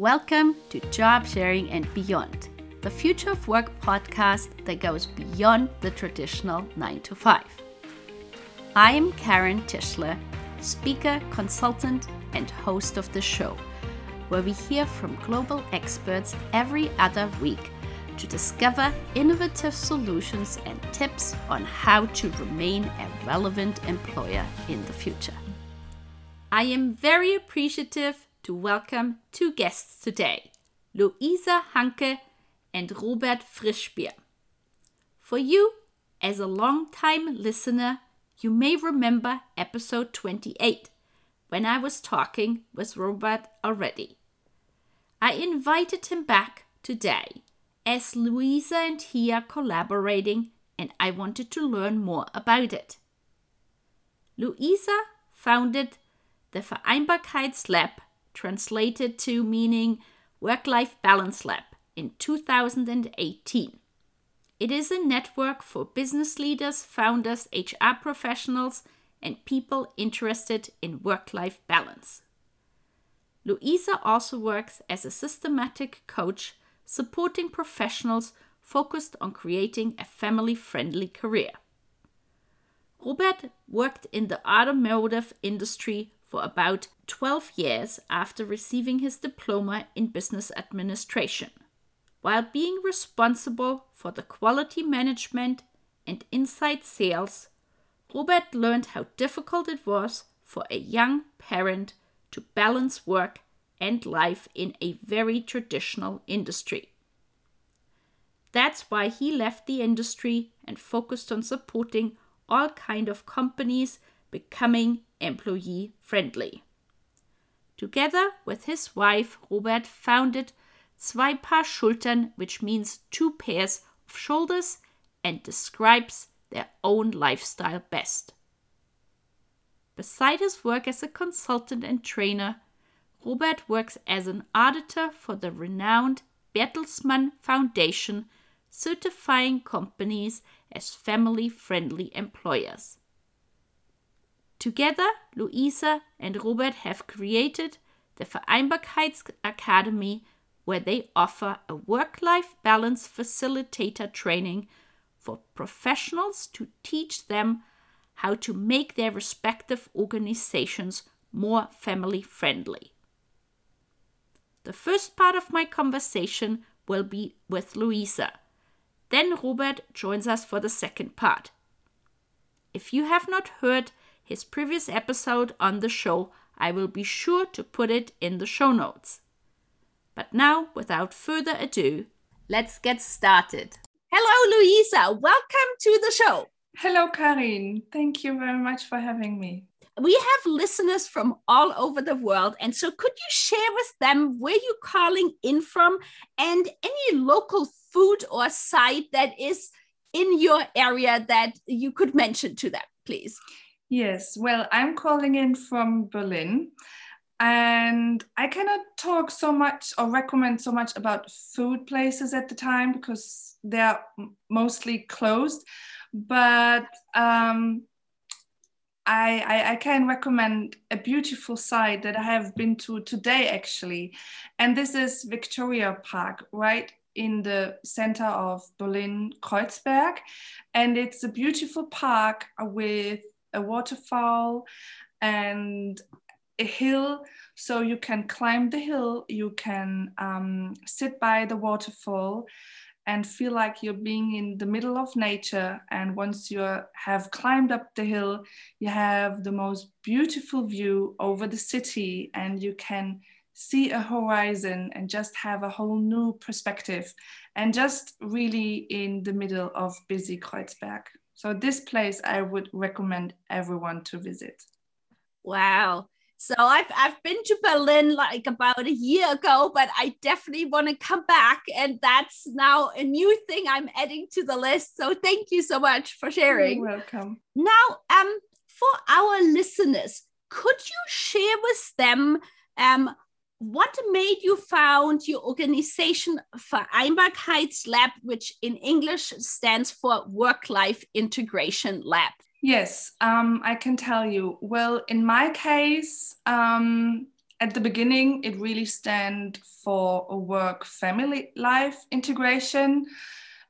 Welcome to Job Sharing and Beyond, the Future of Work podcast that goes beyond the traditional 9 to 5. I am Karen Tischler, speaker, consultant, and host of the show, where we hear from global experts every other week to discover innovative solutions and tips on how to remain a relevant employer in the future. I am very appreciative to welcome two guests today, Luisa Hanke and Robert Frischbier. For you, as a long-time listener, you may remember episode 28 when I was talking with Robert already. I invited him back today as Luisa and he are collaborating and I wanted to learn more about it. Luisa founded the Vereinbarkeitslab translated to meaning Work Life Balance Lab in 2018. It is a network for business leaders, founders, HR professionals, and people interested in work life balance. Luisa also works as a systematic coach supporting professionals focused on creating a family friendly career. Robert worked in the automotive industry for about 12 years after receiving his diploma in business administration, while being responsible for the quality management and inside sales. Robert learned how difficult it was for a young parent to balance work and life in a very traditional industry. That's why he left the industry and focused on supporting all kind of companies becoming employee friendly. Together with his wife, Robert founded Zwei Paar Schultern, which means two pairs of shoulders and describes their own lifestyle best. Beside his work as a consultant and trainer, Robert works as an auditor for the renowned Bertelsmann Foundation, certifying companies as family friendly employers. Together, Luisa and Robert have created the Vereinbarkeitsakademie, where they offer a work life balance facilitator training for professionals to teach them how to make their respective organizations more family friendly. The first part of my conversation will be with Luisa. Then Robert joins us for the second part. If you have not heard his previous episode on the show, I will be sure to put it in the show notes. But now, without further ado, let's get started. Hello, Luisa. Welcome to the show. Hello, Karin. Thank you very much for having me. We have listeners from all over the world. And so, could you share with them where you're calling in from and any local food or site that is in your area that you could mention to them, please? Yes, well, I'm calling in from Berlin and I cannot talk so much or recommend so much about food places at the time because they're mostly closed. But um, I, I, I, can recommend a beautiful site that I have been to today actually. And this is Victoria Park, right in the center of Berlin, Kreuzberg. And it's a beautiful park with a waterfall and a hill so you can climb the hill you can um, sit by the waterfall and feel like you're being in the middle of nature and once you have climbed up the hill you have the most beautiful view over the city and you can see a horizon and just have a whole new perspective and just really in the middle of busy Kreuzberg. So this place I would recommend everyone to visit. Wow. So I've I've been to Berlin like about a year ago, but I definitely want to come back, and that's now a new thing I'm adding to the list. So thank you so much for sharing. You're welcome. Now, um, for our listeners, could you share with them um what made you found your organization Vereinbarkeitslab, which in English stands for Work Life Integration Lab? Yes, um, I can tell you. Well, in my case, um, at the beginning, it really stand for work family life integration.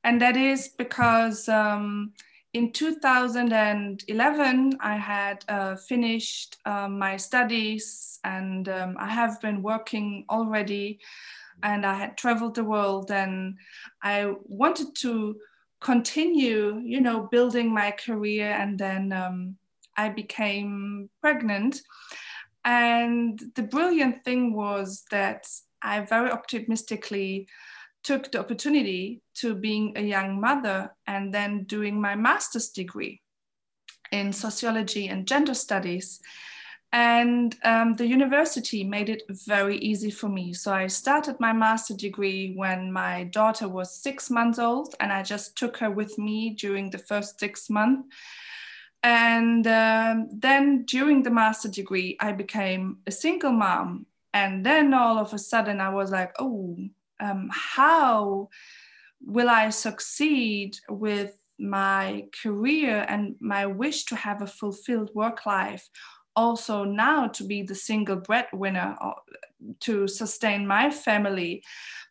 And that is because um, in 2011, I had uh, finished um, my studies and um, I have been working already and I had traveled the world and I wanted to continue, you know, building my career and then um, I became pregnant. And the brilliant thing was that I very optimistically took the opportunity to being a young mother and then doing my master's degree in sociology and gender studies. And um, the university made it very easy for me. So I started my master degree when my daughter was six months old, and I just took her with me during the first six months. And um, then during the master degree, I became a single mom. And then all of a sudden, I was like, oh, um, how will I succeed with my career and my wish to have a fulfilled work life? Also, now to be the single breadwinner uh, to sustain my family,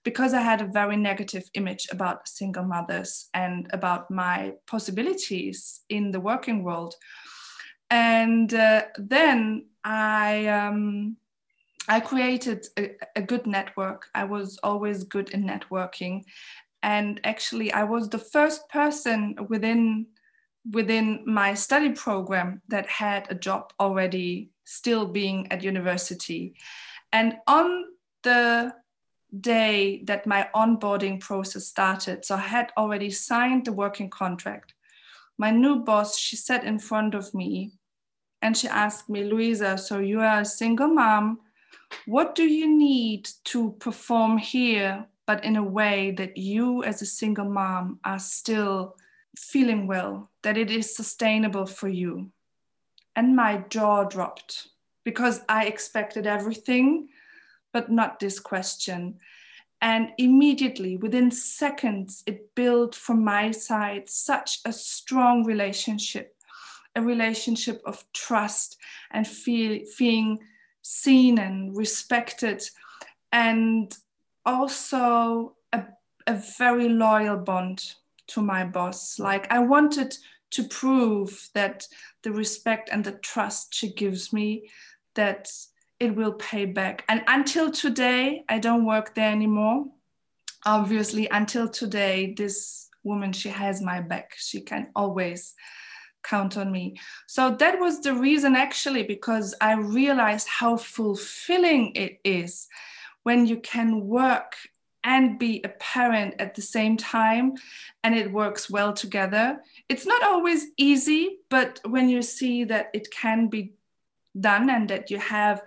because I had a very negative image about single mothers and about my possibilities in the working world. And uh, then I um, I created a, a good network. I was always good in networking. And actually, I was the first person within within my study program that had a job already still being at university and on the day that my onboarding process started so i had already signed the working contract my new boss she sat in front of me and she asked me Luisa so you are a single mom what do you need to perform here, but in a way that you, as a single mom, are still feeling well, that it is sustainable for you? And my jaw dropped because I expected everything, but not this question. And immediately, within seconds, it built from my side such a strong relationship, a relationship of trust and feel, feeling seen and respected, and also a, a very loyal bond to my boss. Like I wanted to prove that the respect and the trust she gives me, that it will pay back. And until today, I don't work there anymore. Obviously, until today, this woman, she has my back. She can always count on me. So that was the reason actually, because I realized how fulfilling it is when you can work and be a parent at the same time and it works well together. It's not always easy, but when you see that it can be done and that you have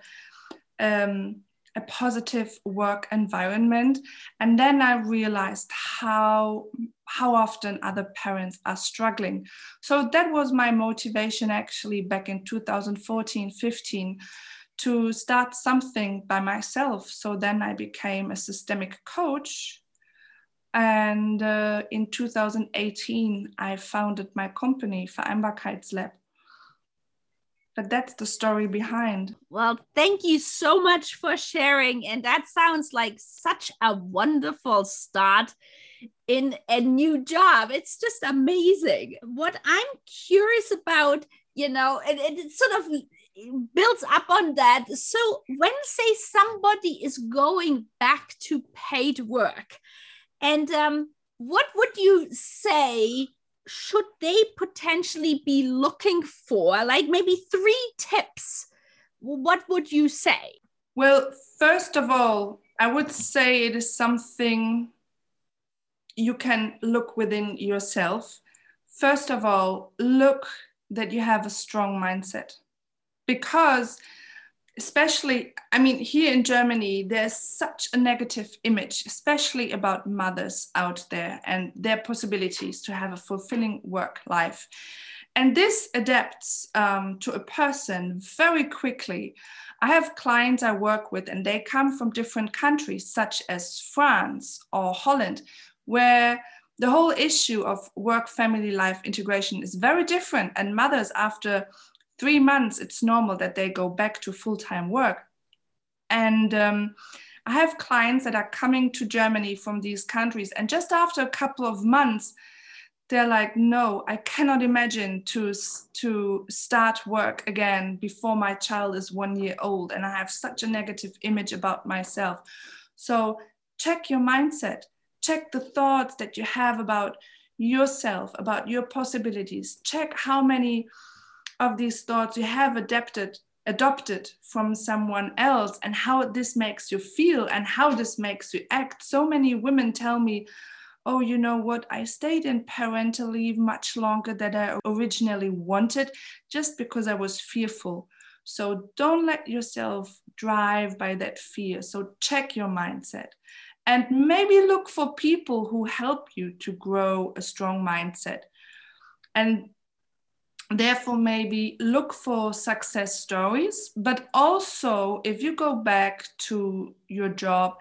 um, a positive work environment. And then I realized how how often other parents are struggling. So that was my motivation actually back in 2014, 15 to start something by myself. So then I became a systemic coach. And uh, in 2018, I founded my company, Vereinbarkeitslab but that's the story behind. Well, thank you so much for sharing. And that sounds like such a wonderful start in a new job. It's just amazing. What I'm curious about, you know, and it, it sort of builds up on that. So, when, say, somebody is going back to paid work, and um, what would you say should they potentially be looking for? Like maybe three tips. What would you say? Well, first of all, I would say it is something you can look within yourself. First of all, look that you have a strong mindset because especially i mean here in germany there's such a negative image especially about mothers out there and their possibilities to have a fulfilling work life. And this adapts um, to a person very quickly. I have clients i work with and they come from different countries such as france or holland where the whole issue of work family life integration is very different. And mothers after three months, it's normal that they go back to full time work. And um, I have clients that are coming to Germany from these countries, and just after a couple of months, they're like, "No, I cannot imagine to to start work again before my child is one year old, and I have such a negative image about myself." So check your mindset, check the thoughts that you have about yourself, about your possibilities. Check how many of these thoughts you have adapted adopted from someone else and how this makes you feel and how this makes you act. So many women tell me, oh, you know what, I stayed in parental leave much longer than I originally wanted just because I was fearful. So don't let yourself drive by that fear. So check your mindset and maybe look for people who help you to grow a strong mindset. And therefore maybe look for success stories but also if you go back to your job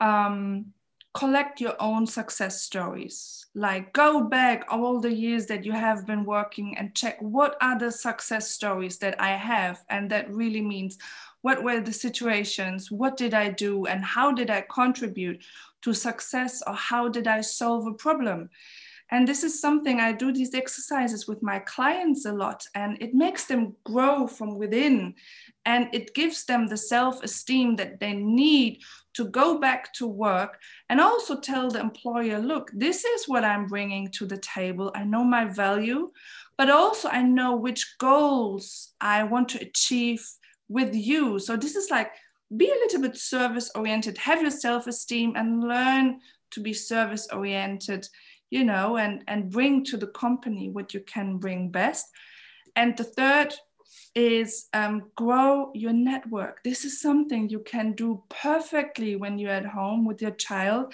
um, collect your own success stories. Like go back all the years that you have been working and check what are the success stories that i have. And that really means what were the situations what did i do and how did i contribute to success or how did i solve a problem and this is something I do these exercises with my clients a lot, and it makes them grow from within. And it gives them the self esteem that they need to go back to work and also tell the employer, look, this is what I'm bringing to the table. I know my value, but also I know which goals I want to achieve with you. So this is like, be a little bit service oriented, have your self esteem, and learn to be service oriented you know, and, and bring to the company what you can bring best. And the third is um, grow your network. This is something you can do perfectly when you're at home with your child.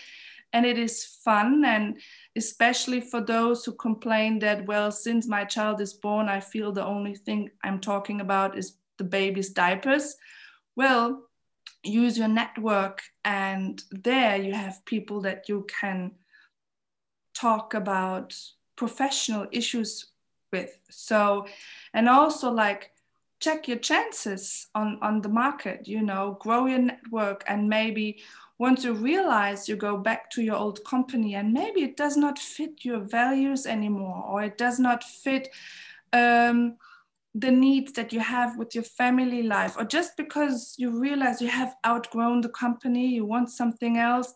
And it is fun. And especially for those who complain that, well, since my child is born, I feel the only thing I'm talking about is the baby's diapers. Well, use your network. And there you have people that you can talk about professional issues with. So, and also like check your chances on, on the market, you know, grow your network and maybe once you realize you go back to your old company and maybe it does not fit your values anymore or it does not fit um, the needs that you have with your family life or just because you realize you have outgrown the company you want something else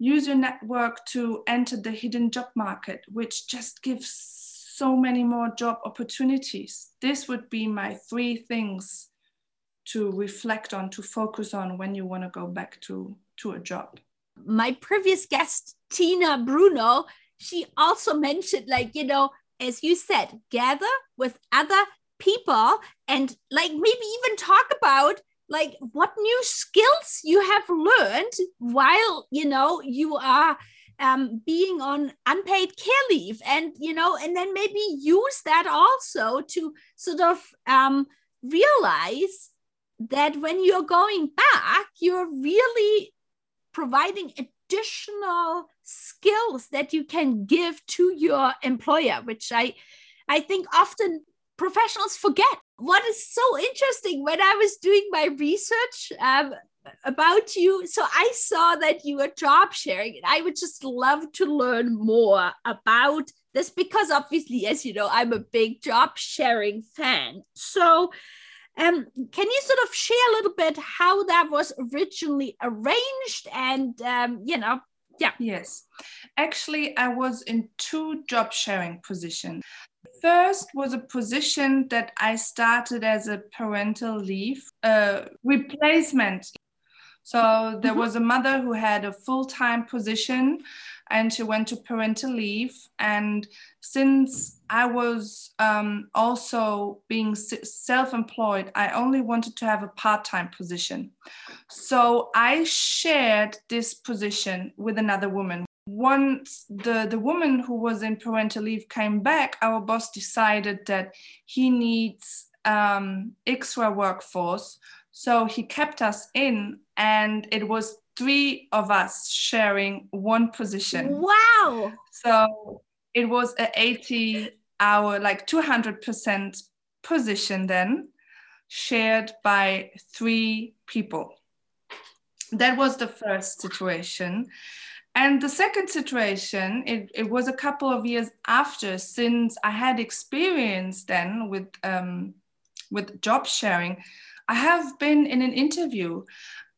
use your network to enter the hidden job market, which just gives so many more job opportunities. This would be my three things to reflect on, to focus on when you want to go back to, to a job. My previous guest, Tina Bruno, she also mentioned, like, you know, as you said, gather with other people and like maybe even talk about like what new skills you have learned while you know you are um, being on unpaid care leave and you know and then maybe use that also to sort of um, realize that when you're going back you're really providing additional skills that you can give to your employer which i i think often professionals forget what is so interesting when I was doing my research um, about you, so I saw that you were job sharing, and I would just love to learn more about this because obviously, as you know, I'm a big job sharing fan. So, um, can you sort of share a little bit how that was originally arranged and, um, you know, yeah. Yes. Actually, I was in two job sharing positions first was a position that I started as a parental leave uh, replacement. So there mm-hmm. was a mother who had a full time position and she went to parental leave. And since I was um, also being self employed, I only wanted to have a part time position. So I shared this position with another woman once the, the woman who was in parental leave came back, our boss decided that he needs um, extra workforce. So he kept us in, and it was three of us sharing one position. Wow. So it was a 80 hour, like 200% position then. shared by three people. That was the first situation. And the second situation, it, it was a couple of years after, since I had experience then with, um, with job sharing. I have been in an interview,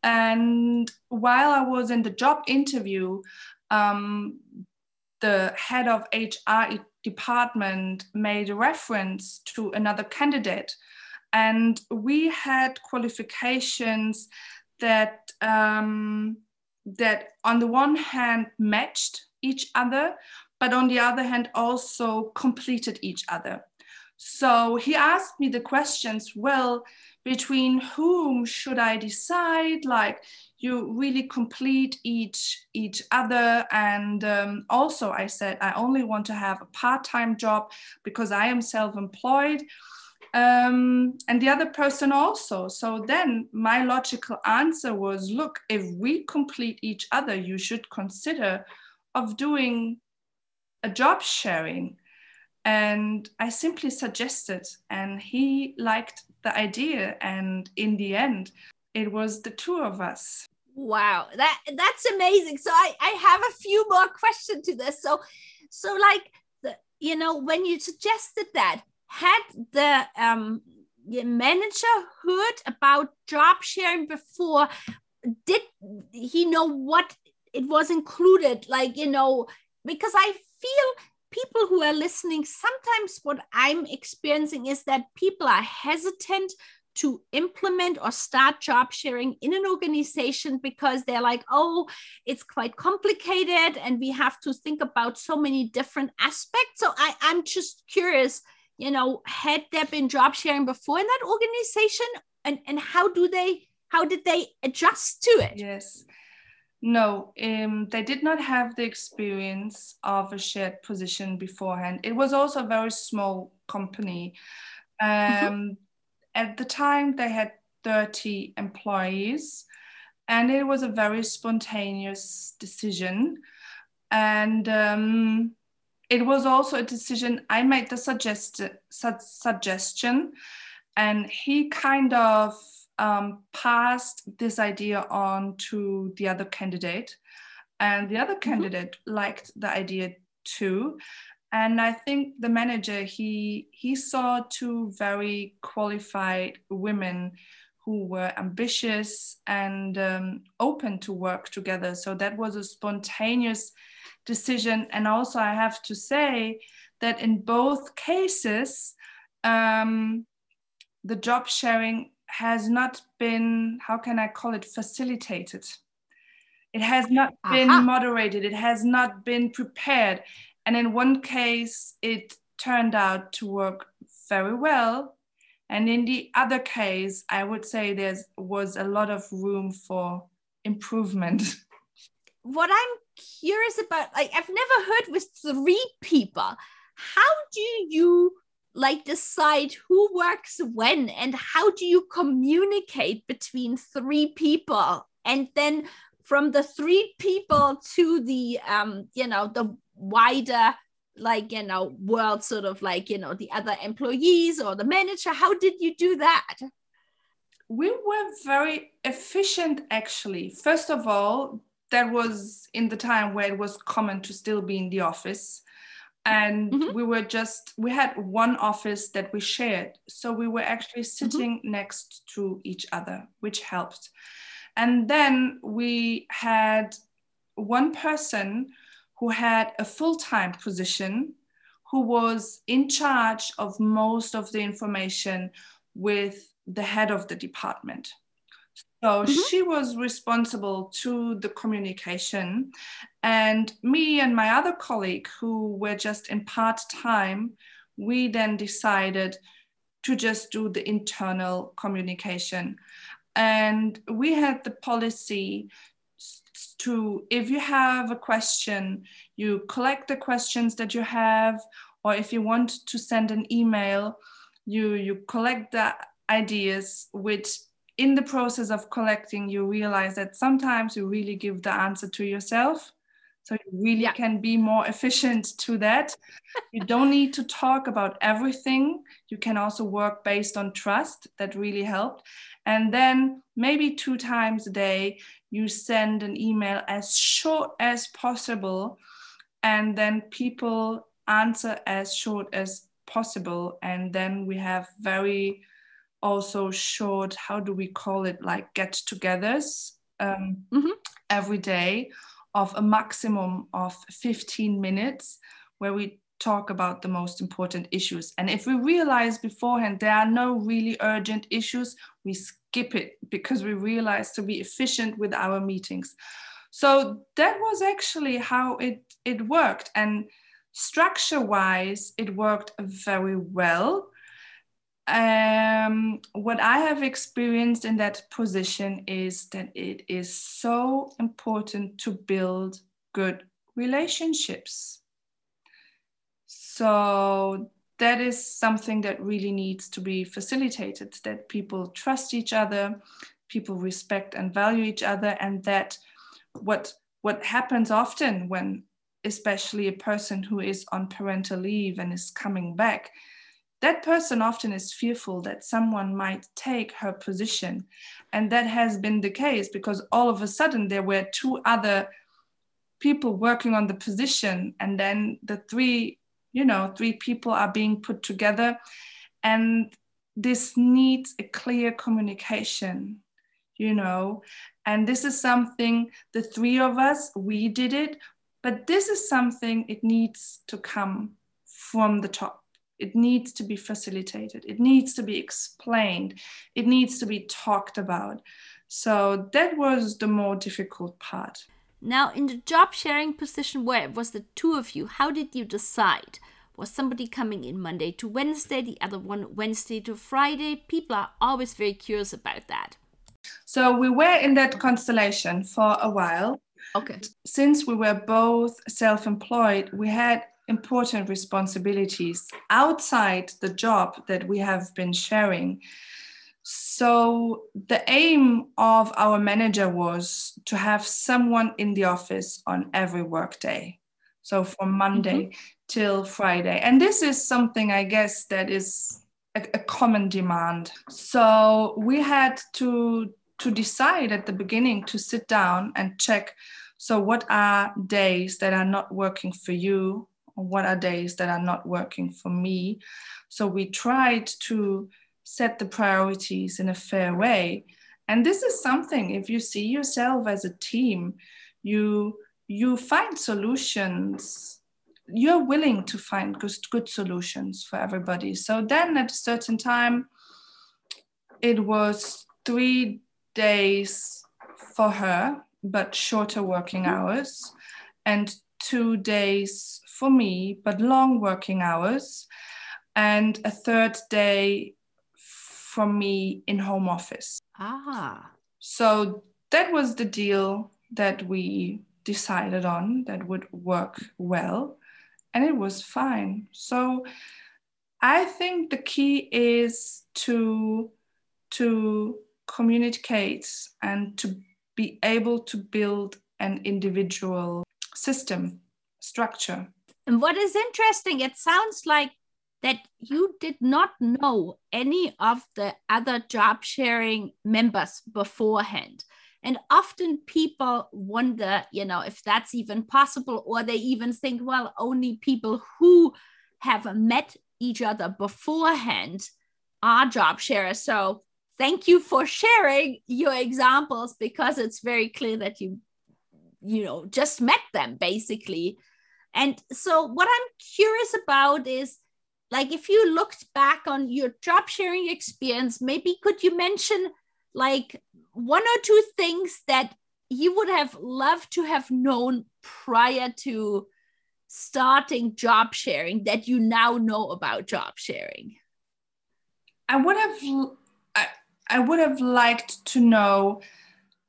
and while I was in the job interview, um, the head of HR department made a reference to another candidate. And we had qualifications that um, that on the one hand matched each other, but on the other hand also completed each other. So he asked me the questions, well, between whom should I decide? Like you really complete each each other. And um, also I said, I only want to have a part-time job because I am self-employed um, and the other person also. So then my logical answer was, look, if we complete each other, you should consider of doing a job sharing. And I simply suggested, and he liked the idea. And in the end, it was the two of us. Wow, that that's amazing. So I, I have a few more questions to this. So so like the you know when you suggested that had the um, manager heard about job sharing before? Did he know what it was included? Like, you know, because I feel people who are listening, sometimes what I'm experiencing is that people are hesitant to implement or start job sharing in an organization because they're like, oh, it's quite complicated and we have to think about so many different aspects. So I, I'm just curious you know had there been job sharing before in that organization? And and how do they how did they adjust to it? Yes. No um, they did not have the experience of a shared position beforehand. It was also a very small company. Mm-hmm. um, mm-hmm. at the time they had 30 employees and it was a very spontaneous decision. And um, it was also a decision I made the suggest, su- suggestion, and he kind of um, passed this idea on to the other candidate, and the other mm-hmm. candidate liked the idea too. And I think the manager he he saw two very qualified women who were ambitious and um, open to work together. So that was a spontaneous decision. And also, I have to say that in both cases, um, the job sharing has not been, how can I call it, facilitated. It has not been moderated, it has not been prepared. And in one case, it turned out to work very well. And in the other case, I would say there was a lot of room for improvement. What I'm curious about like I've never heard with three people. How do you like decide who works when and how do you communicate between three people and then from the three people to the um you know the wider like you know world sort of like you know the other employees or the manager how did you do that we were very efficient actually first of all that was in the time where it was common to still be in the office and mm-hmm. we were just we had one office that we shared so we were actually mm-hmm. sitting mm-hmm. next to each other which helped and then we had one person who had a full-time position who was in charge of most of the information with the head of the department so mm-hmm. she was responsible to the communication. And me and my other colleague, who were just in part time, we then decided to just do the internal communication. And we had the policy to, if you have a question, you collect the questions that you have, or if you want to send an email, you, you collect the ideas which in the process of collecting, you realize that sometimes you really give the answer to yourself. so you really yeah. can be more efficient to that you don't need to talk about everything you can also work based on trust that really helped and then maybe two times a day you send an email as short as possible and then people answer as short as possible and then we have very also short how do we call it like get togethers um, mm-hmm. every day of a maximum of 15 minutes where we talk about the most important issues. And if we realize beforehand there are no really urgent issues, we skip it because we realized to be efficient with our meetings. So that was actually how it, it worked. And structure wise, it worked very well um, what I have experienced in that position is that it is so important to build good relationships. So that is something that really needs to be facilitated that people trust each other, people respect and value each other, and that what what happens often when especially a person who is on parental leave and is coming back that person often is fearful that someone might take her position. And that has been the case because all of a sudden there were two other people working on the position. And then the three, you know, three people are being put together. And this needs a clear communication, you know. And this is something the three of us, we did it, but this is something it needs to come from the top it needs to be facilitated. It needs to be explained. It needs to be talked about. So that was the more difficult part. Now, in the job sharing position where it was the two of you, how did you decide? Was somebody coming in Monday to Wednesday, the other one Wednesday to Friday? People are always very curious about that. So we were in that constellation for a while. Okay. Since we were both self employed, we had important responsibilities outside the job that we have been sharing. So, the aim of our manager was to have someone in the office on every workday. So, from Monday mm-hmm. till Friday. And this is something I guess that is a, a common demand. So, we had to to decide at the beginning to sit down and check so what are days that are not working for you or what are days that are not working for me. So we tried to set the priorities in a fair way. And this is something, if you see yourself as a team, you you find solutions. You're willing to find good, good solutions for everybody. So then at a certain time it was three days for her but shorter working mm-hmm. hours and two days for me, but long working hours, and a third day for me in home office. Ah. So that was the deal that we decided on that would work well, and it was fine. So I think the key is to to communicate and to be able to build an individual system structure. And what is interesting, it sounds like that you did not know any of the other job sharing members beforehand. And often people wonder, you know, if that's even possible, or they even think, well, only people who have met each other beforehand are job sharers. So thank you for sharing your examples because it's very clear that you you know just met them basically and so what i'm curious about is like if you looked back on your job sharing experience maybe could you mention like one or two things that you would have loved to have known prior to starting job sharing that you now know about job sharing? I would have I, I would have liked to know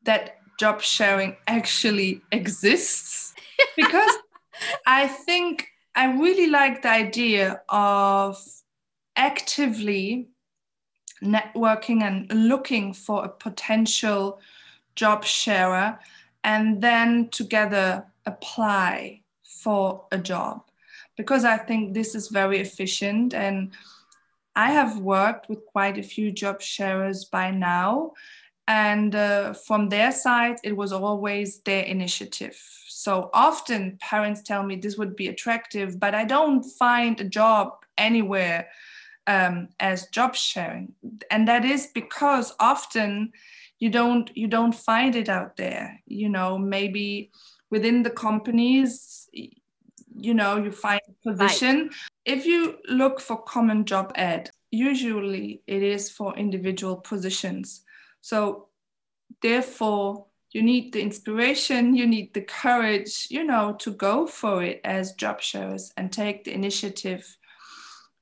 that job sharing actually exists because I think I really like the idea of actively networking and looking for a potential job sharer and then together apply for a job because I think this is very efficient. And I have worked with quite a few job sharers by now. And uh, from their side, it was always their initiative. So often parents tell me this would be attractive, but I don't find a job anywhere um, as job sharing. And that is because often you don't you don't find it out there. You know, maybe within the companies you know you find a position right. if you look for common job ad usually it is for individual positions so therefore you need the inspiration you need the courage you know to go for it as job shows and take the initiative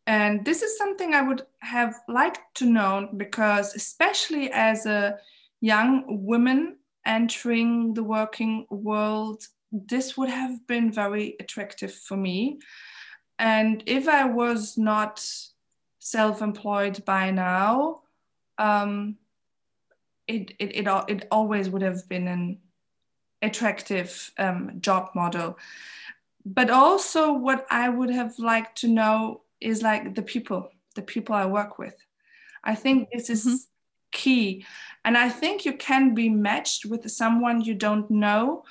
and this is something i would have liked to know because especially as a young woman entering the working world this would have been very attractive for me. And if I was not self employed by now, um, it, it, it, it always would have been an attractive um, job model. But also, what I would have liked to know is like the people, the people I work with. I think this is mm-hmm. key. And I think you can be matched with someone you don't know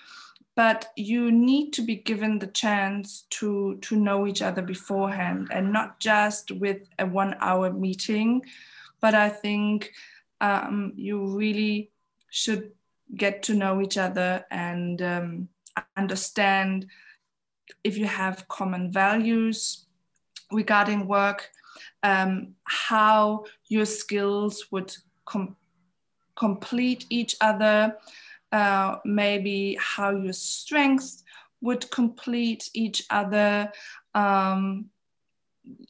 but you need to be given the chance to to know each other beforehand and not just with a one hour meeting but i think um, you really should get to know each other and um, understand if you have common values regarding work um, how your skills would com- complete each other uh, maybe how your strengths would complete each other, um,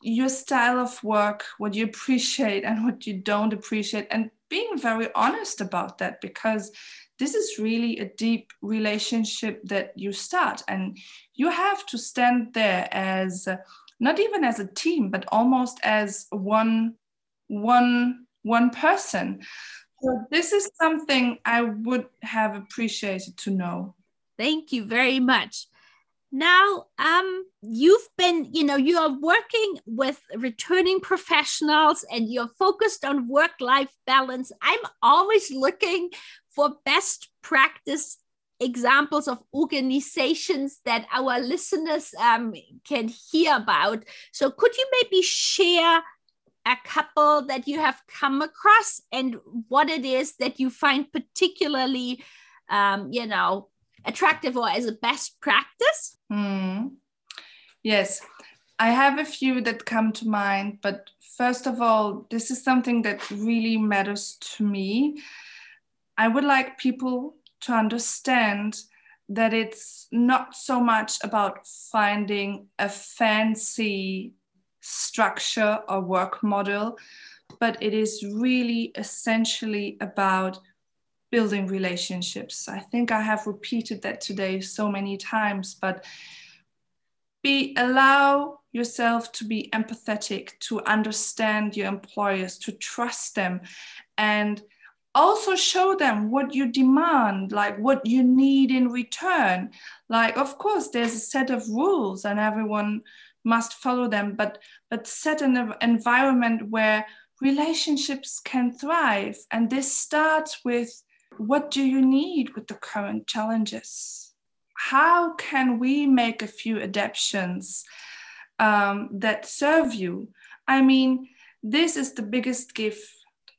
your style of work, what you appreciate and what you don't appreciate, and being very honest about that because this is really a deep relationship that you start and you have to stand there as not even as a team but almost as one one one person so this is something I would have appreciated to know. Thank you very much. Now, um, you've been, you know, you are working with returning professionals and you're focused on work life balance. I'm always looking for best practice examples of organizations that our listeners um, can hear about. So, could you maybe share a couple that you have come across and what it is that you find particularly um, you know attractive or as a best practice? Mm. yes. I have a few that come to mind but first of all this is something that really matters to me. I would like people to understand that it's not so much about finding a fancy structure or work model, but it is really essentially about building relationships. I think I have repeated that today so many times, but be allow yourself to be empathetic, to understand your employers, to trust them, and also show them what you demand, like what you need in return. Like, of course, there's a set of rules, and everyone must follow them, but but set an environment where relationships can thrive. And this starts with what do you need with the current challenges? How can we make a few adaptations um, that serve you? I mean, this is the biggest gift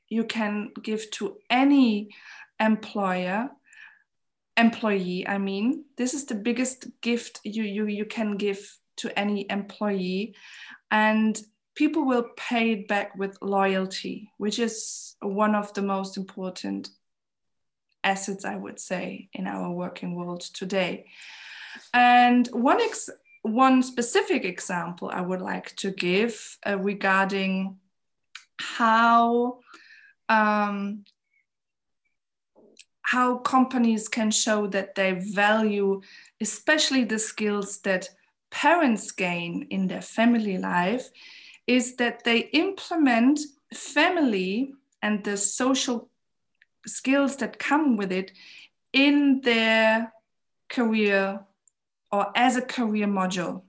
you can give to any employer employee i mean this is the biggest gift you you, you can give to any employee and people will pay it back with loyalty which is one of the most important assets i would say in our working world today. And one ex- one specific example i would like to give uh, regarding how um, how companies can show that they value especially the skills that parents gain in their family life is that they implement family and the social skills that come with it in their career or as a career module.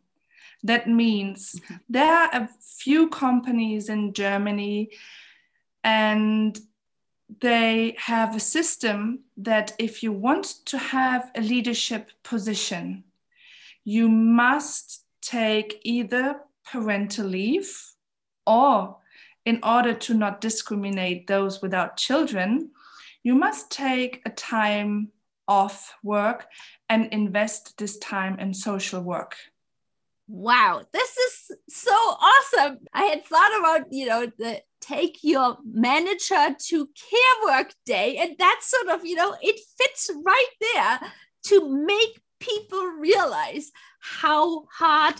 That means mm-hmm. there are a few companies in Germany and they have a system that if you want to have a leadership position, you must take either parental leave or in order to not discriminate those without children, you must take a time off work and invest this time in social work. Wow, this is so awesome. I had thought about, you know, the take your manager to care work day, and that's sort of, you know, it fits right there to make people realize how hard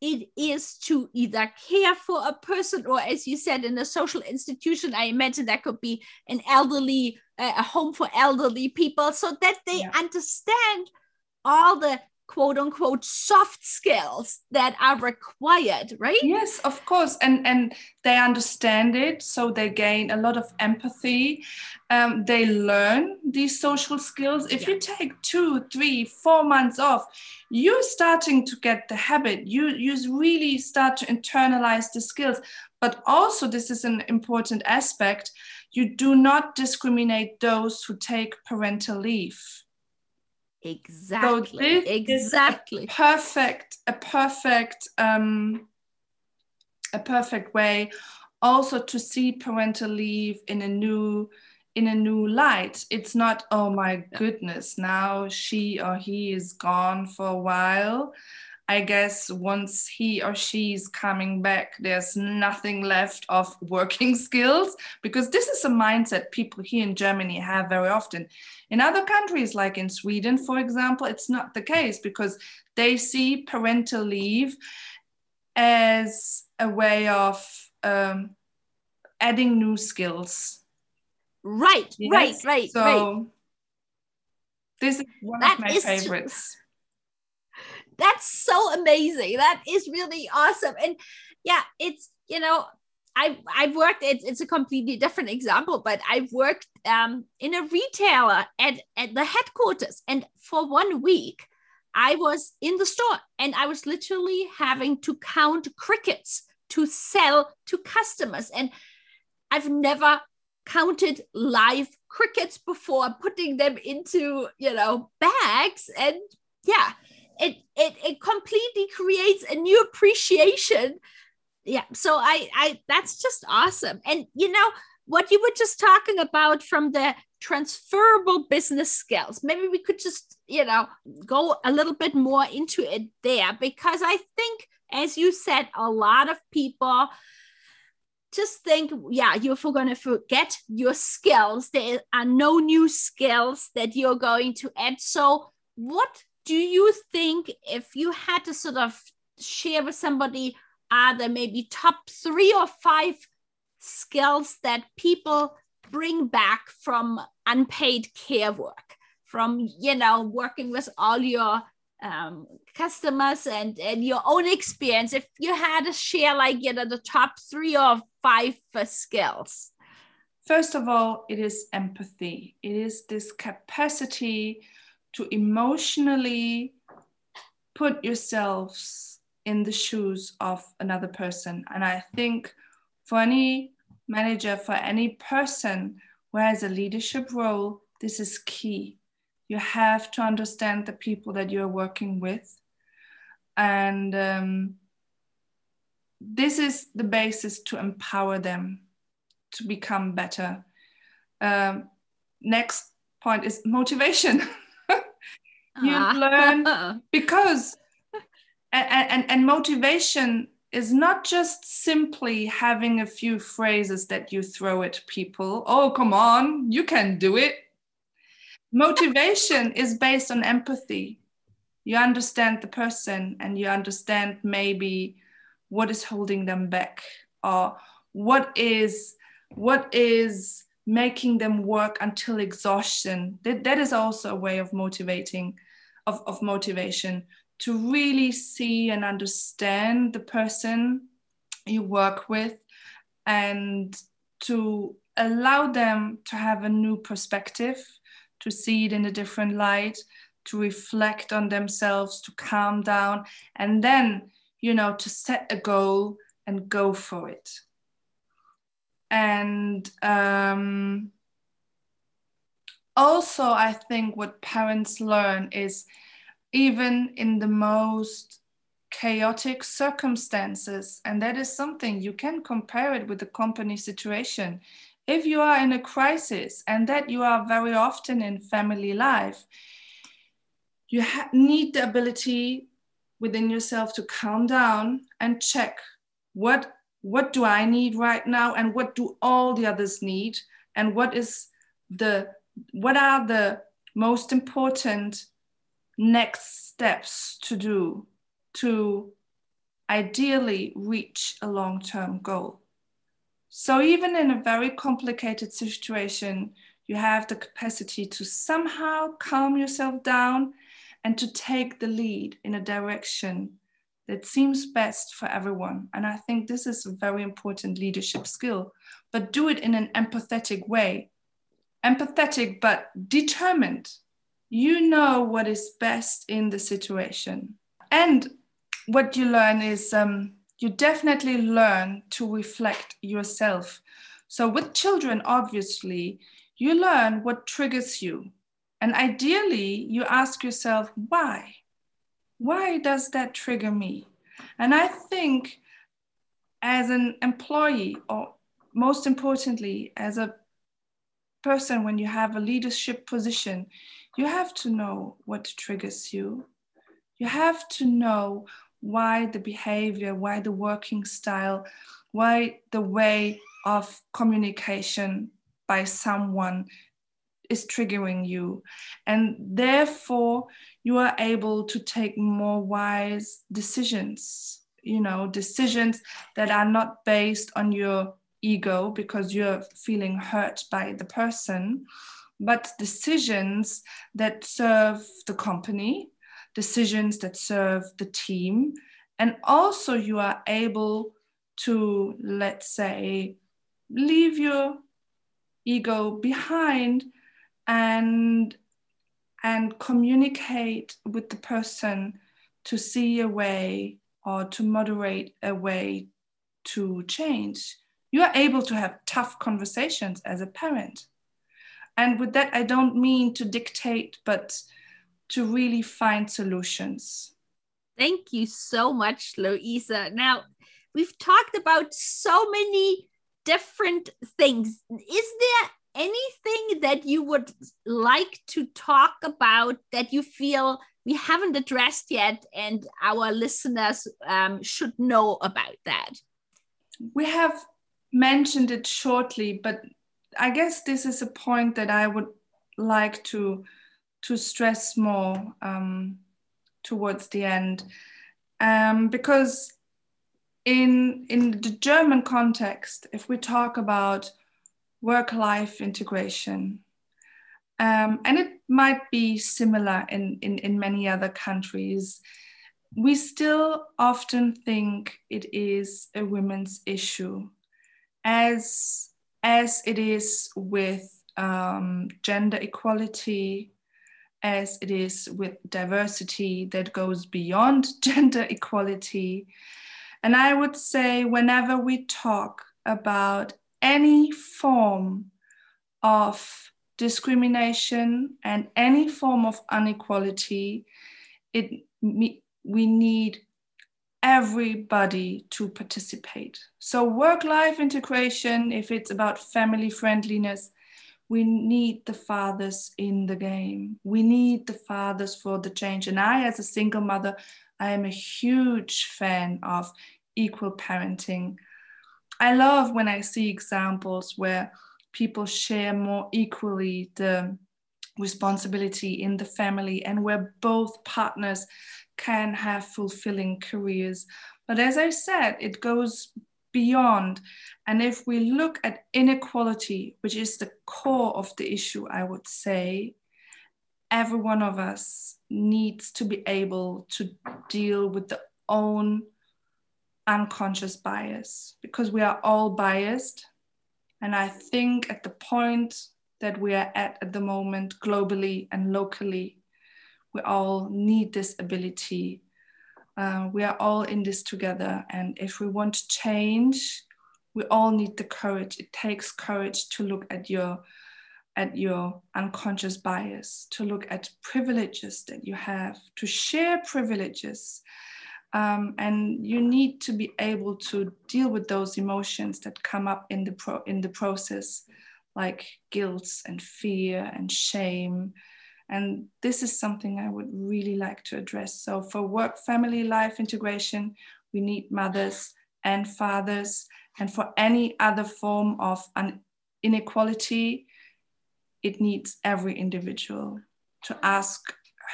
it is to either care for a person or as you said in a social institution i imagine that could be an elderly a home for elderly people so that they yeah. understand all the quote unquote soft skills that are required right? Yes of course and and they understand it so they gain a lot of empathy. Um, they learn these social skills. If yeah. you take two three four months off you're starting to get the habit. You you really start to internalize the skills. But also this is an important aspect you do not discriminate those who take parental leave Exactly. So exactly. A perfect, a perfect, um, a perfect way also to see parental leave in a new in a new light it's not oh my goodness now she or he is gone for a while I guess once he or she's coming back, there's nothing left of working skills because this is a mindset people here in Germany have very often. In other countries, like in Sweden, for example, it's not the case because they see parental leave as a way of um, adding new skills. Right, yes? right, right. So right. this is one that of my favorites that's so amazing. That is really awesome. And yeah, it's, you know, I've, I've worked, it's, it's a completely different example, but I've worked um, in a retailer at, at the headquarters. And for one week, I was in the store and I was literally having to count crickets to sell to customers. And I've never counted live crickets before putting them into, you know, bags. And yeah, it it it completely creates a new appreciation. Yeah so i i that's just awesome. And you know what you were just talking about from the transferable business skills maybe we could just you know go a little bit more into it there because i think as you said a lot of people just think yeah you're going to forget your skills. There are no new skills that you're going to add. So what do you think if you had to sort of share with somebody are there maybe top three or five skills that people bring back from unpaid care work? From you know working with all your um, customers and and your own experience if you had to share like you know the top three or five skills? First of all it is empathy. It is this capacity to emotionally put yourselves in the shoes of another person. And I think for any manager, for any person who has a leadership role, this is key. You have to understand the people that you're working with. And um, this is the basis to empower them to become better. Um, next point is motivation. you uh. learn because and, and, and motivation is not just simply having a few phrases that you throw at people. Oh, come on, you can do it. Motivation is based on empathy. You understand the person and you understand maybe what is holding them back or what is what is making them work until exhaustion. That, that is also a way of motivating of, of motivation to really see and understand the person you work with and to allow them to have a new perspective to see it in a different light to reflect on themselves, to calm down, and then, you know, to set a goal and go for it. And um, also, I think what parents learn is even in the most chaotic circumstances, and that is something you can compare it with the company situation. If you are in a crisis, and that you are very often in family life, you ha- need the ability within yourself to calm down and check what what do I need right now, and what do all the others need, and what is the what are the most important next steps to do to ideally reach a long term goal. So, even in a very complicated situation, you have the capacity to somehow calm yourself down and to take the lead in a direction that seems best for everyone. And I think this is a very important leadership skill, but do it in an empathetic way. Empathetic, but determined. You know what is best in the situation. And what you learn is um, you definitely learn to reflect yourself. So, with children, obviously, you learn what triggers you. And ideally, you ask yourself, why? Why does that trigger me? And I think as an employee, or most importantly, as a person, when you have a leadership position, you have to know what triggers you. You have to know why the behavior, why the working style, why the way of communication by someone is triggering you. And therefore, you are able to take more wise decisions, you know, decisions that are not based on your ego because you're feeling hurt by the person, but decisions that serve the company decisions that serve the team. And also, you are able to, let's say, leave your ego behind and and communicate with the person to see a way or to moderate a way to change you are able to have tough conversations as a parent and with that i don't mean to dictate but to really find solutions. Thank you so much, Luisa. Now, we've talked about so many different things. Is there anything that you would like to talk about that you feel we haven't addressed yet and our listeners um, should know about that? We have mentioned it shortly, but I guess this is a point that I would like to to stress more um, towards the end. Um, because in in the German context, if we talk about work-life integration, um, and it might be similar in, in, in many other countries, we still often think it is a women's issue, as as it is with um, gender equality, as it is with diversity that goes beyond gender equality. And I would say, whenever we talk about any form of discrimination and any form of inequality, it, we need everybody to participate. So, work life integration, if it's about family friendliness, we need the fathers in the game. We need the fathers for the change. And I, as a single mother, I am a huge fan of equal parenting. I love when I see examples where people share more equally the responsibility in the family and where both partners can have fulfilling careers. But as I said, it goes beyond. And if we look at inequality, which is the core of the issue, I would say, every one of us needs to be able to deal with the own unconscious bias because we are all biased. And I think at the point that we are at at the moment, globally and locally, we all need this ability. Uh, we are all in this together. And if we want to change, we all need the courage. It takes courage to look at your at your unconscious bias, to look at privileges that you have, to share privileges. Um, and you need to be able to deal with those emotions that come up in the pro- in the process, like guilt and fear and shame and this is something I would really like to address. So, for work family life integration, we need mothers and fathers. And for any other form of inequality, it needs every individual to ask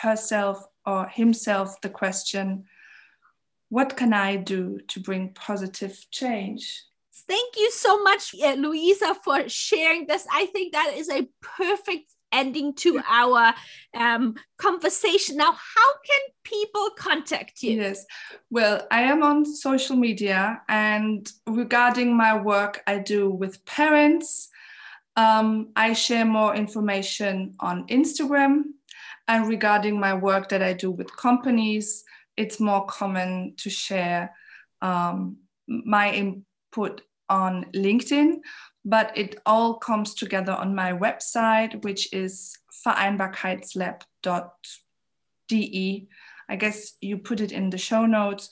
herself or himself the question what can I do to bring positive change? Thank you so much, uh, Luisa, for sharing this. I think that is a perfect ending to our um, conversation. Now, how can people contact you? Yes, well, I am on social media, and regarding my work I do with parents, um, I share more information on Instagram. And regarding my work that I do with companies, it's more common to share um, my input on LinkedIn but it all comes together on my website, which is vereinbarkeitslab.de. I guess you put it in the show notes.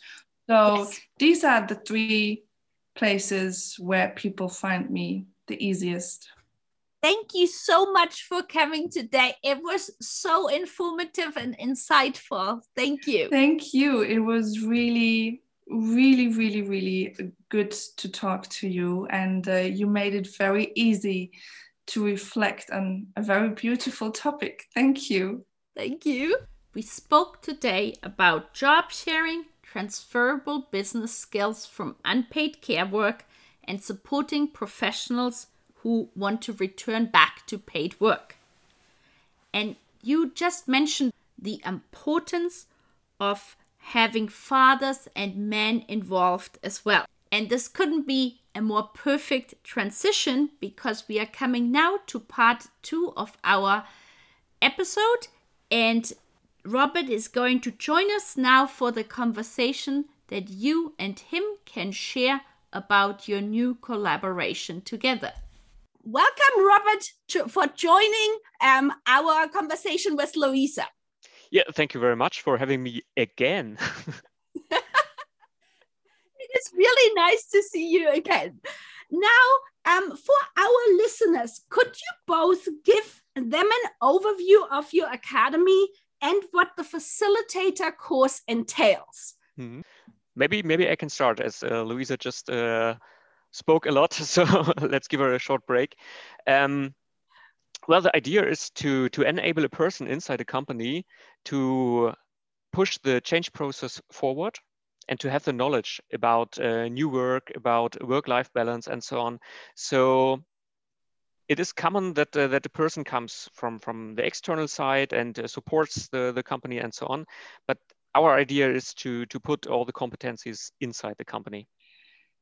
So yes. these are the three places where people find me the easiest. Thank you so much for coming today. It was so informative and insightful. Thank you. Thank you. It was really really, really, really good to talk to you. And uh, you made it very easy to reflect on a very beautiful topic. Thank you. Thank you. We spoke today about job sharing, transferable business skills from unpaid care work, and supporting professionals who want to return back to paid work. And you just mentioned the importance of having fathers and men involved as well. And this couldn't be a more perfect transition because we are coming now to part two of our episode. And Robert is going to join us now for the conversation that you and him can share about your new collaboration together. Welcome, Robert, for joining um, our conversation with Luisa. Yeah, thank you very much for having me again. it is really nice to see you again. Now, um, for our listeners, could you both give them an overview of your academy and what the facilitator course entails? Mm-hmm. Maybe, maybe I can start as uh, Luisa just uh, spoke a lot, so let's give her a short break. Um, well, the idea is to to enable a person inside a company to push the change process forward and to have the knowledge about uh, new work, about work-life balance, and so on. So it is common that uh, that the person comes from from the external side and uh, supports the the company and so on. But our idea is to to put all the competencies inside the company.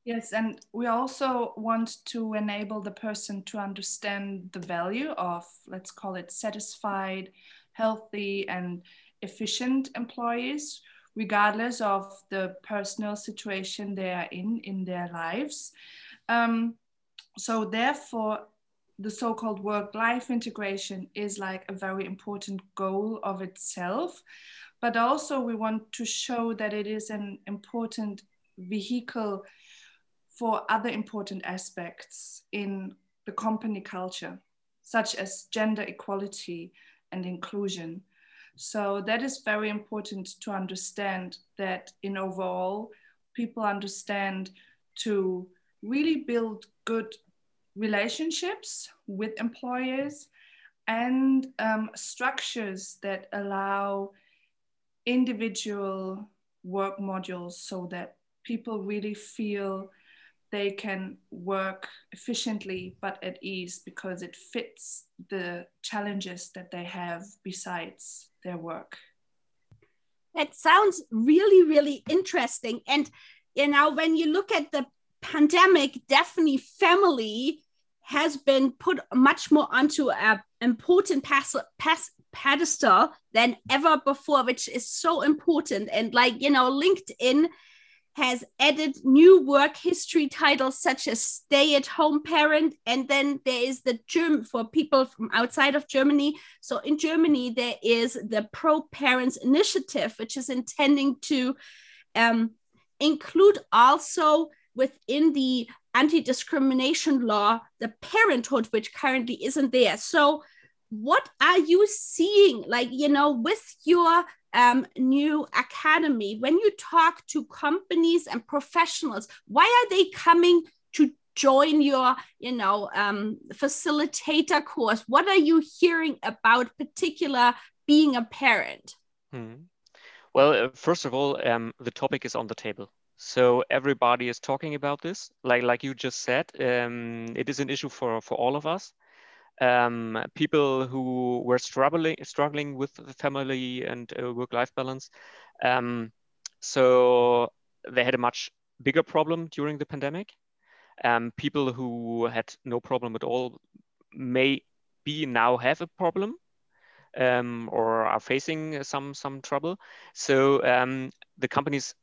Yes, and we also want to enable the person to understand the value of, let's call it satisfied, healthy, and efficient employees, regardless of the personal situation they are in in their lives. Um, so, therefore, the so called work life integration is like a very important goal of itself. But also, we want to show that it is an important vehicle for other important aspects in the company culture, such as gender equality and inclusion. So that is very important to understand that in overall, people understand to really build good relationships with employers and um, structures that allow individual work modules so that people really feel they can work efficiently but at ease because it fits the challenges that they have besides their work. That sounds really, really interesting. And, you know, when you look at the pandemic, definitely family has been put much more onto a important pas- pas- pedestal than ever before, which is so important. And like, you know, LinkedIn has added new work history titles such as stay at home parent and then there is the germ for people from outside of germany. So in germany there is the pro parents initiative which is intending to um, include also within the anti-discrimination law the parenthood which currently isn't there. So what are you seeing? Like you know with your um, new academy when you talk to companies and professionals why are they coming to join your you know um, facilitator course? What are you hearing about particular being a parent? Hmm. well uh, first of all um, the topic is on the table. So everybody is talking about this. Like like you just said um, it is an issue for for all of us um, people who were struggling struggling with the family and uh, work-life balance. Um, so they had a much bigger problem during the pandemic. Um, people who had no problem at all may be now have a problem um, or are facing some some trouble. So um, the companies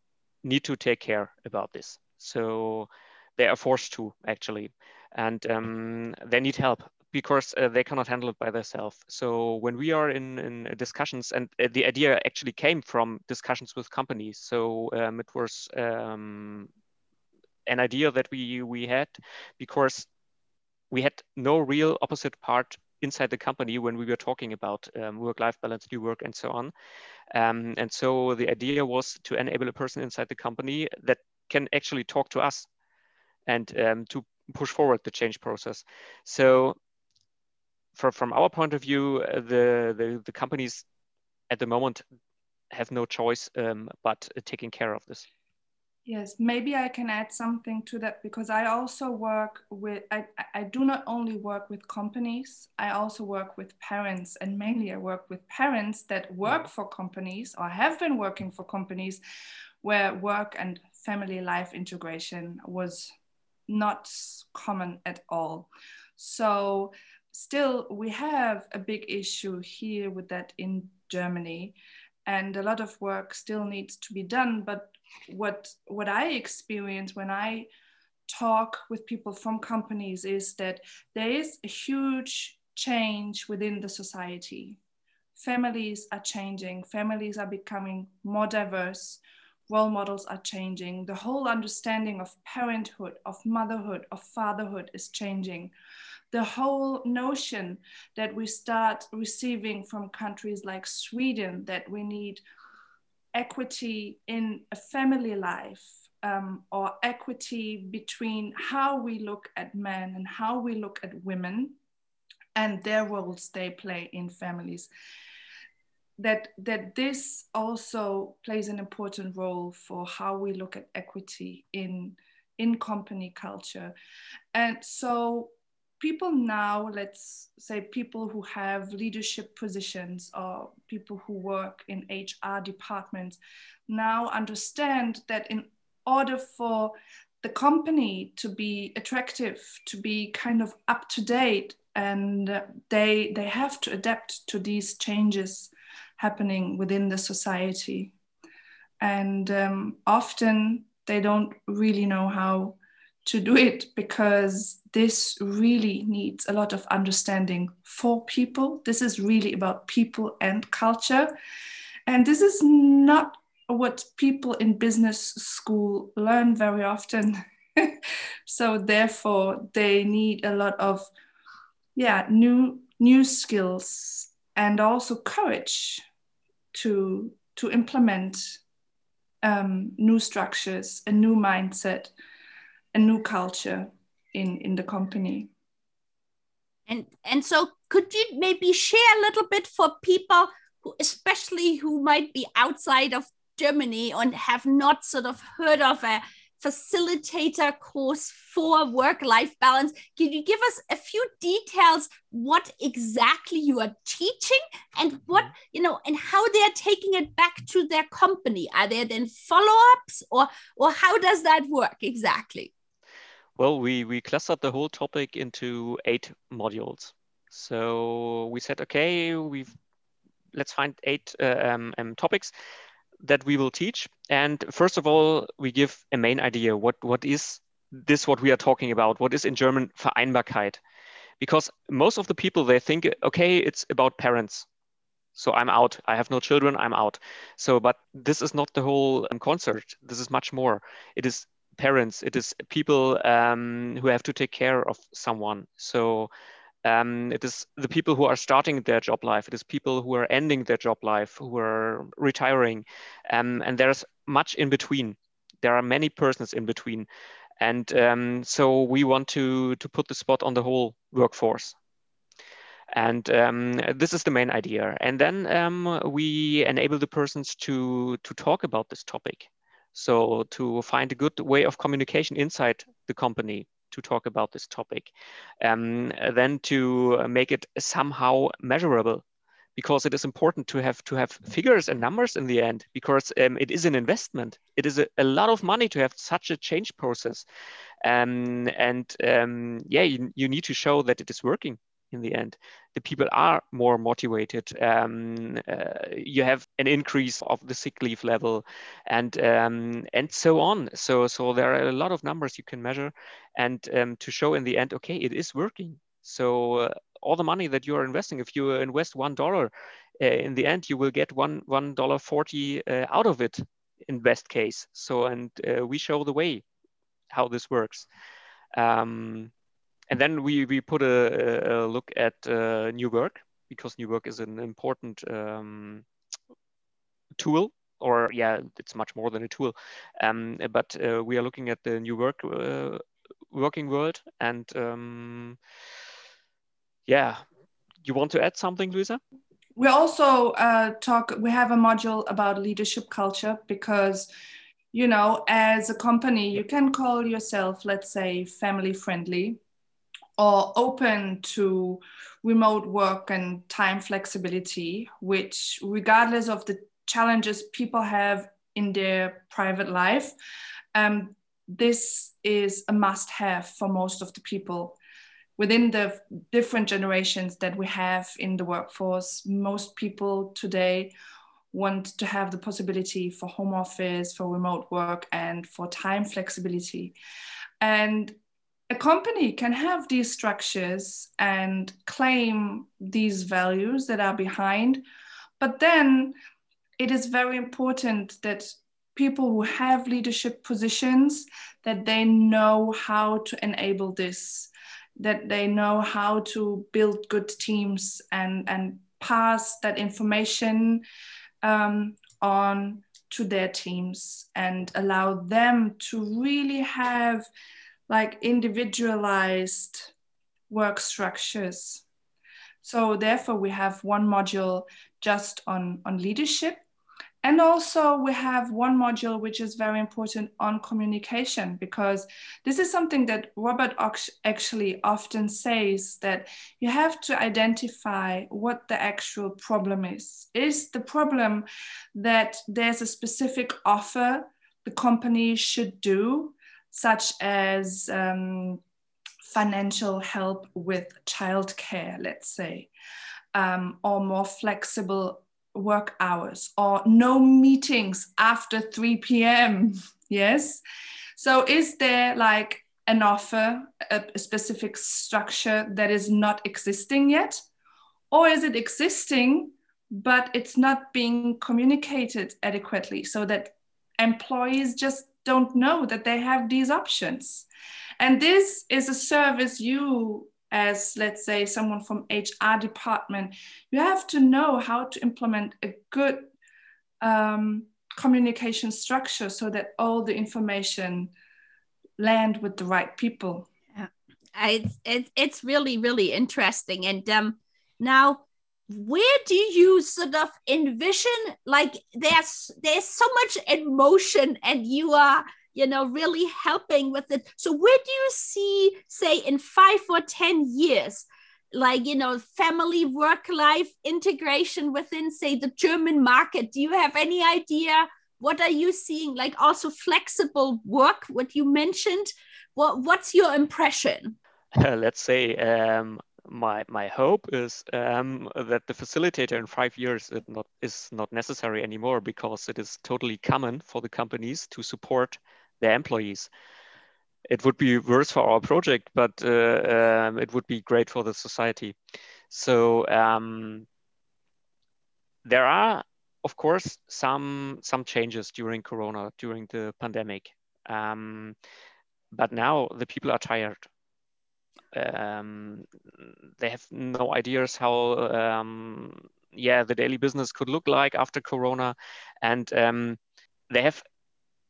need to take care about this. So they are forced to actually, and um, they need help because uh, they cannot handle it by themselves. So when we are in, in discussions, and uh, the idea actually came from discussions with companies. So um, it was um, an idea that we we had because we had no real opposite part inside the company when we were talking about um, work-life balance, new work, and so on. Um, and so the idea was to enable a person inside the company that can actually talk to us and um, to push forward the change process. So for, from our point of view, uh, the, the, the companies at the moment have no choice um, but taking care of this. Yes, maybe I can add something to that because I also work with, I, I do not only work with companies, I also work with parents, and mainly I work with parents that work for companies or have been working for companies where work and family life integration was not common at all. So still we have a big issue here with that in Germany. And a lot of work still needs to be done. But what what I experience when I talk with people from companies is that there is a huge change within the society. Families are changing. Families are becoming more diverse role models are changing. The whole understanding of parenthood of motherhood of fatherhood is changing. The whole notion that we start receiving from countries like Sweden that we need equity in a family life um, or equity between how we look at men and how we look at women and their roles they play in families that that this also plays an important role for how we look at equity in in company culture. And so people now, let's say people who have leadership positions or people who work in HR departments now understand that in order for the company to be attractive, to be kind of up to date, and they they have to adapt to these changes happening within the society. And um, often they don't really know how to do it because this really needs a lot of understanding for people. This is really about people and culture. And this is not what people in business school learn very often. so therefore they need a lot of yeah, new new skills and also courage to to implement um, new structures, a new mindset a new culture in in the company. And and so could you maybe share a little bit for people who especially who might be outside of germany and have not sort of heard of a facilitator course for work life balance. Can you give us a few details what exactly you are teaching and what, you know, and how they're taking it back to their company? Are there then follow ups or, or how does that work exactly? Well, we, we clustered the whole topic into eight modules. So we said, okay, we've let's find eight uh, um, um, topics that we will teach. And first of all, we give a main idea. What what is this? What we are talking about? What is in German Vereinbarkeit? Because most of the people they think, okay, it's about parents. So I'm out. I have no children. I'm out. So, but this is not the whole um, concert. This is much more. It is parents. It is people um, who have to take care of someone. So um, it is the people who are starting their job life. It is people who are ending their job life, who are retiring. Um, and there's much in between. There are many persons in between. And um, so we want to, to put the spot on the whole workforce. And um, this is the main idea. And then um, we enable the persons to, to talk about this topic. So to find a good way of communication inside the company to talk about this topic. Um, then to make it somehow measurable because it is important to have to have figures and numbers in the end because um, it is an investment it is a, a, lot of money to have such a change process um, and um, yeah you, you need to show that it is working in the end. The people are more motivated. Um, uh, you have an increase of the sick leave level, and um, and so on. So so there are a lot of numbers you can measure, and um, to show in the end, okay, it is working. So uh, all the money that you are investing, if you invest one dollar, uh, in the end you will get one one dollar forty uh, out of it in best case. So and uh, we show the way how this works. Um, and then we, we put a, a look at uh, new work because new work is an important um, tool or yeah it's much more than a tool. Um, but uh, we are looking at the new work uh, working world and um, yeah. You want to add something luisa? We also uh, talk we have a module about leadership culture because you know as a company you can call yourself let's say family friendly or open to remote work and time flexibility, which, regardless of the challenges people have in their private life, um, this is a must have for most of the people. Within the different generations that we have in the workforce, most people today want to have the possibility for home office, for remote work, and for time flexibility. And a company can have these structures and claim these values that are behind, but then it is very important that people who have leadership positions that they know how to enable this that they know how to build good teams and and pass that information um, on to their teams and allow them to really have like individualized work structures. So therefore we have one module just on, on leadership. And also we have one module which is very important on communication because this is something that Robert actually often says that you have to identify what the actual problem is. Is the problem that there's a specific offer the company should do such as um, financial help with childcare, let's say, um, or more flexible work hours, or no meetings after 3 p.m. Yes. So, is there like an offer, a, a specific structure that is not existing yet? Or is it existing, but it's not being communicated adequately so that employees just don't know that they have these options. And this is a service you, as let's say someone from HR department, you have to know how to implement a good um, communication structure so that all the information land with the right people. Yeah, it's it, it's really really interesting. And um, now where do you sort of envision like there's there's so much emotion and you are you know really helping with it. So where do you see say in five or ten years like you know family work life integration within say the german market? Do you have any idea what are you seeing? Like also flexible work what you mentioned. What what's your impression? Let's say um, my my hope is um, that the facilitator in five years not is not necessary anymore because it is totally common for the companies to support their employees. It would be worse for our project, but uh, um, it would be great for the society. So um, there are, of course, some some changes during Corona, during the pandemic. Um, but now the people are tired um, they have no ideas how um, yeah the daily business could look like after corona. And um, they have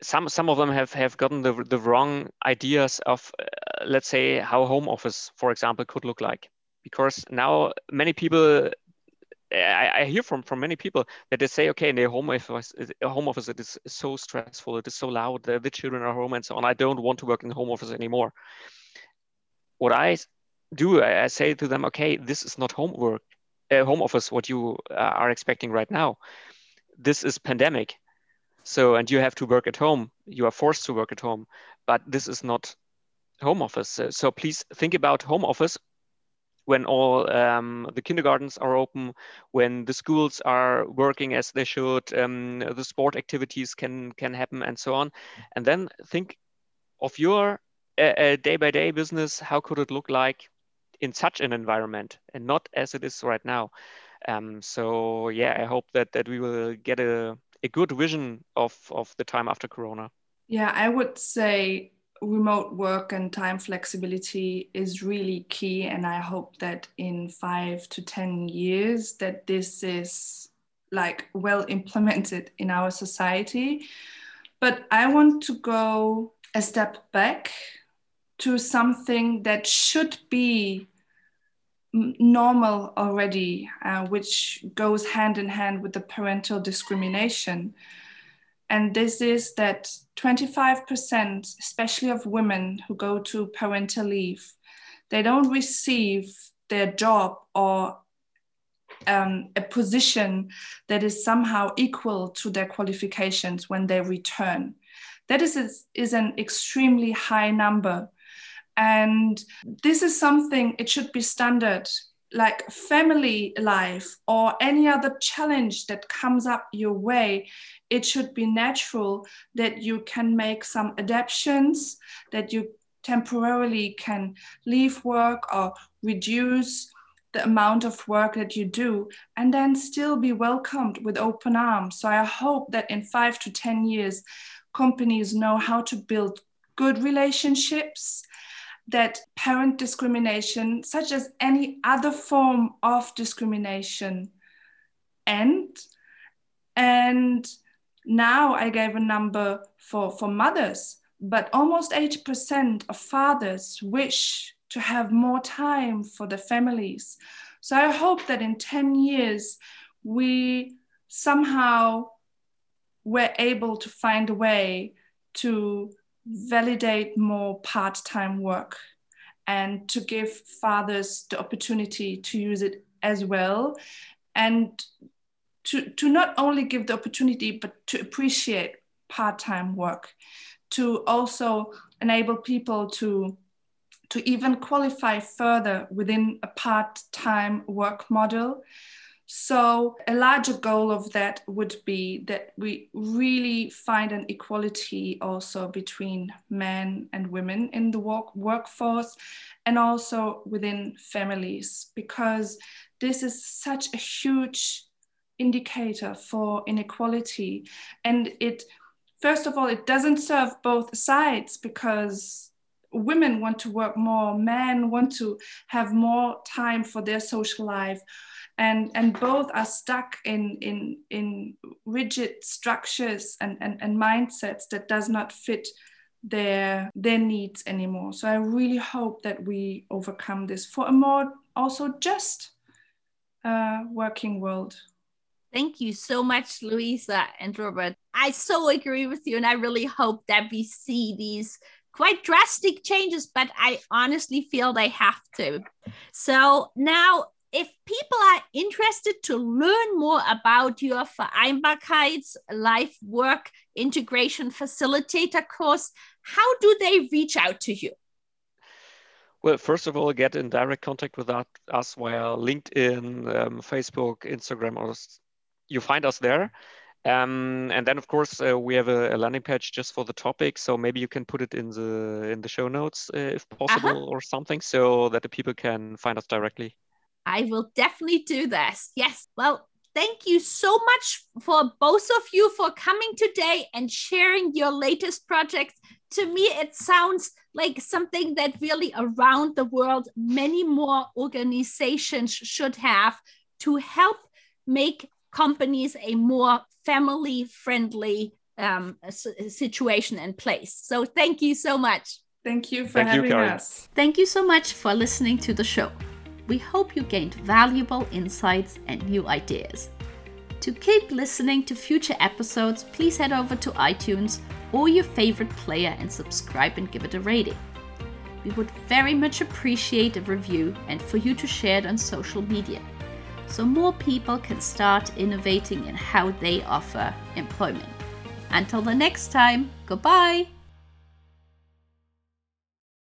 some some of them have have gotten the, the wrong ideas of uh, let's say how home office for example could look like. Because now many people I, hear from from many people that they say, okay, in their home office, home office, it is so stressful, it is so loud, the, the children are home and so on. I don't want to work in the home office anymore what I do, I, say to them, okay, this is not homework, uh, home office, what you uh, are expecting right now. This is pandemic. So, and you have to work at home. You are forced to work at home, but this is not home office. So, so please think about home office when all um, the kindergartens are open, when the schools are working as they should, um, the sport activities can can happen, and so on. And then think of your a, day by day business, how could it look like in such an environment and not as it is right now? Um, so yeah, I hope that that we will get a, a good vision of of the time after Corona. Yeah, I would say remote work and time flexibility is really key and i hope that in 5 to 10 years that this is like well implemented in our society but i want to go a step back to something that should be normal already, uh, which goes hand in hand with the parental discrimination. And this is that 25%, especially of women who go to parental leave, they don't receive their job or um, a position that is somehow equal to their qualifications when they return. That is, is an extremely high number. And this is something, it should be standard, like family life or any other challenge that comes up your way. It should be natural that you can make some adaptations, that you temporarily can leave work or reduce the amount of work that you do and then still be welcomed with open arms. So I hope that in five to 10 years, companies know how to build good relationships that parent discrimination, such as any other form of discrimination, end. And now I gave a number for, for mothers, but almost 80% of fathers wish to have more time for the families. So I hope that in 10 years, we somehow were able to find a way to validate more part time work and to give fathers the opportunity to use it as well. And to, to not only give the opportunity but to appreciate part time work, to also enable people to to even qualify further within a part time work model so, a larger goal of that would be that we really find an equality also between men and women in the work- workforce and also within families, because this is such a huge indicator for inequality. And it, first of all, it doesn't serve both sides because women want to work more, men want to have more time for their social life and and both are stuck in in in rigid structures and and, and mindsets that does not fit their their needs anymore so i really hope that we overcome this for a more also just uh, working world Thank you so much, Luisa and Robert. I so agree with you, and I really hope that we see these quite drastic changes, but I honestly feel they have to. So now if people are interested to learn more about your Vereinbarkeits Life Work Integration Facilitator course, how do they reach out to you? Well, first of all, get in direct contact with us via LinkedIn, um, Facebook, Instagram, or you find us there. Um, and then, of course, uh, we have a, a, landing page just for the topic. So maybe you can put it in the in the show notes uh, if possible, uh-huh. or something, so that the people can find us directly. I will definitely do this. Yes. Well, thank you so much for both of you for coming today and sharing your latest projects. To me, it sounds like something that really around the world, many more organizations should have to help make companies a more family friendly um, situation and place. So thank you so much. Thank you for thank having you, us. Thank you so much for listening to the show. We hope you gained valuable insights and new ideas. To keep listening to future episodes, please head over to iTunes or your favorite player and subscribe and give it a rating. We would very much appreciate a review and for you to share it on social media so more people can start innovating in how they offer employment. Until the next time, goodbye!